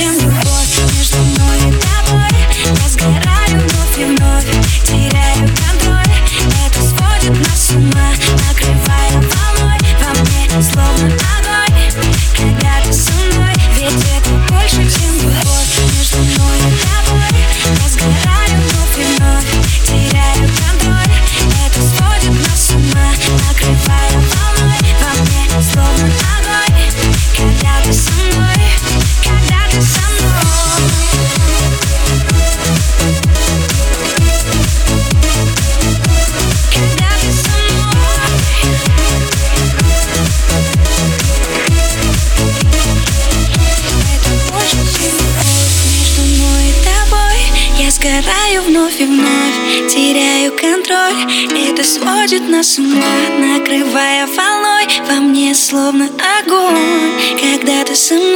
watching me. Сгораю вновь и вновь, теряю контроль. Это сводит нас с ума, накрывая волной. Во мне словно огонь, когда ты со мной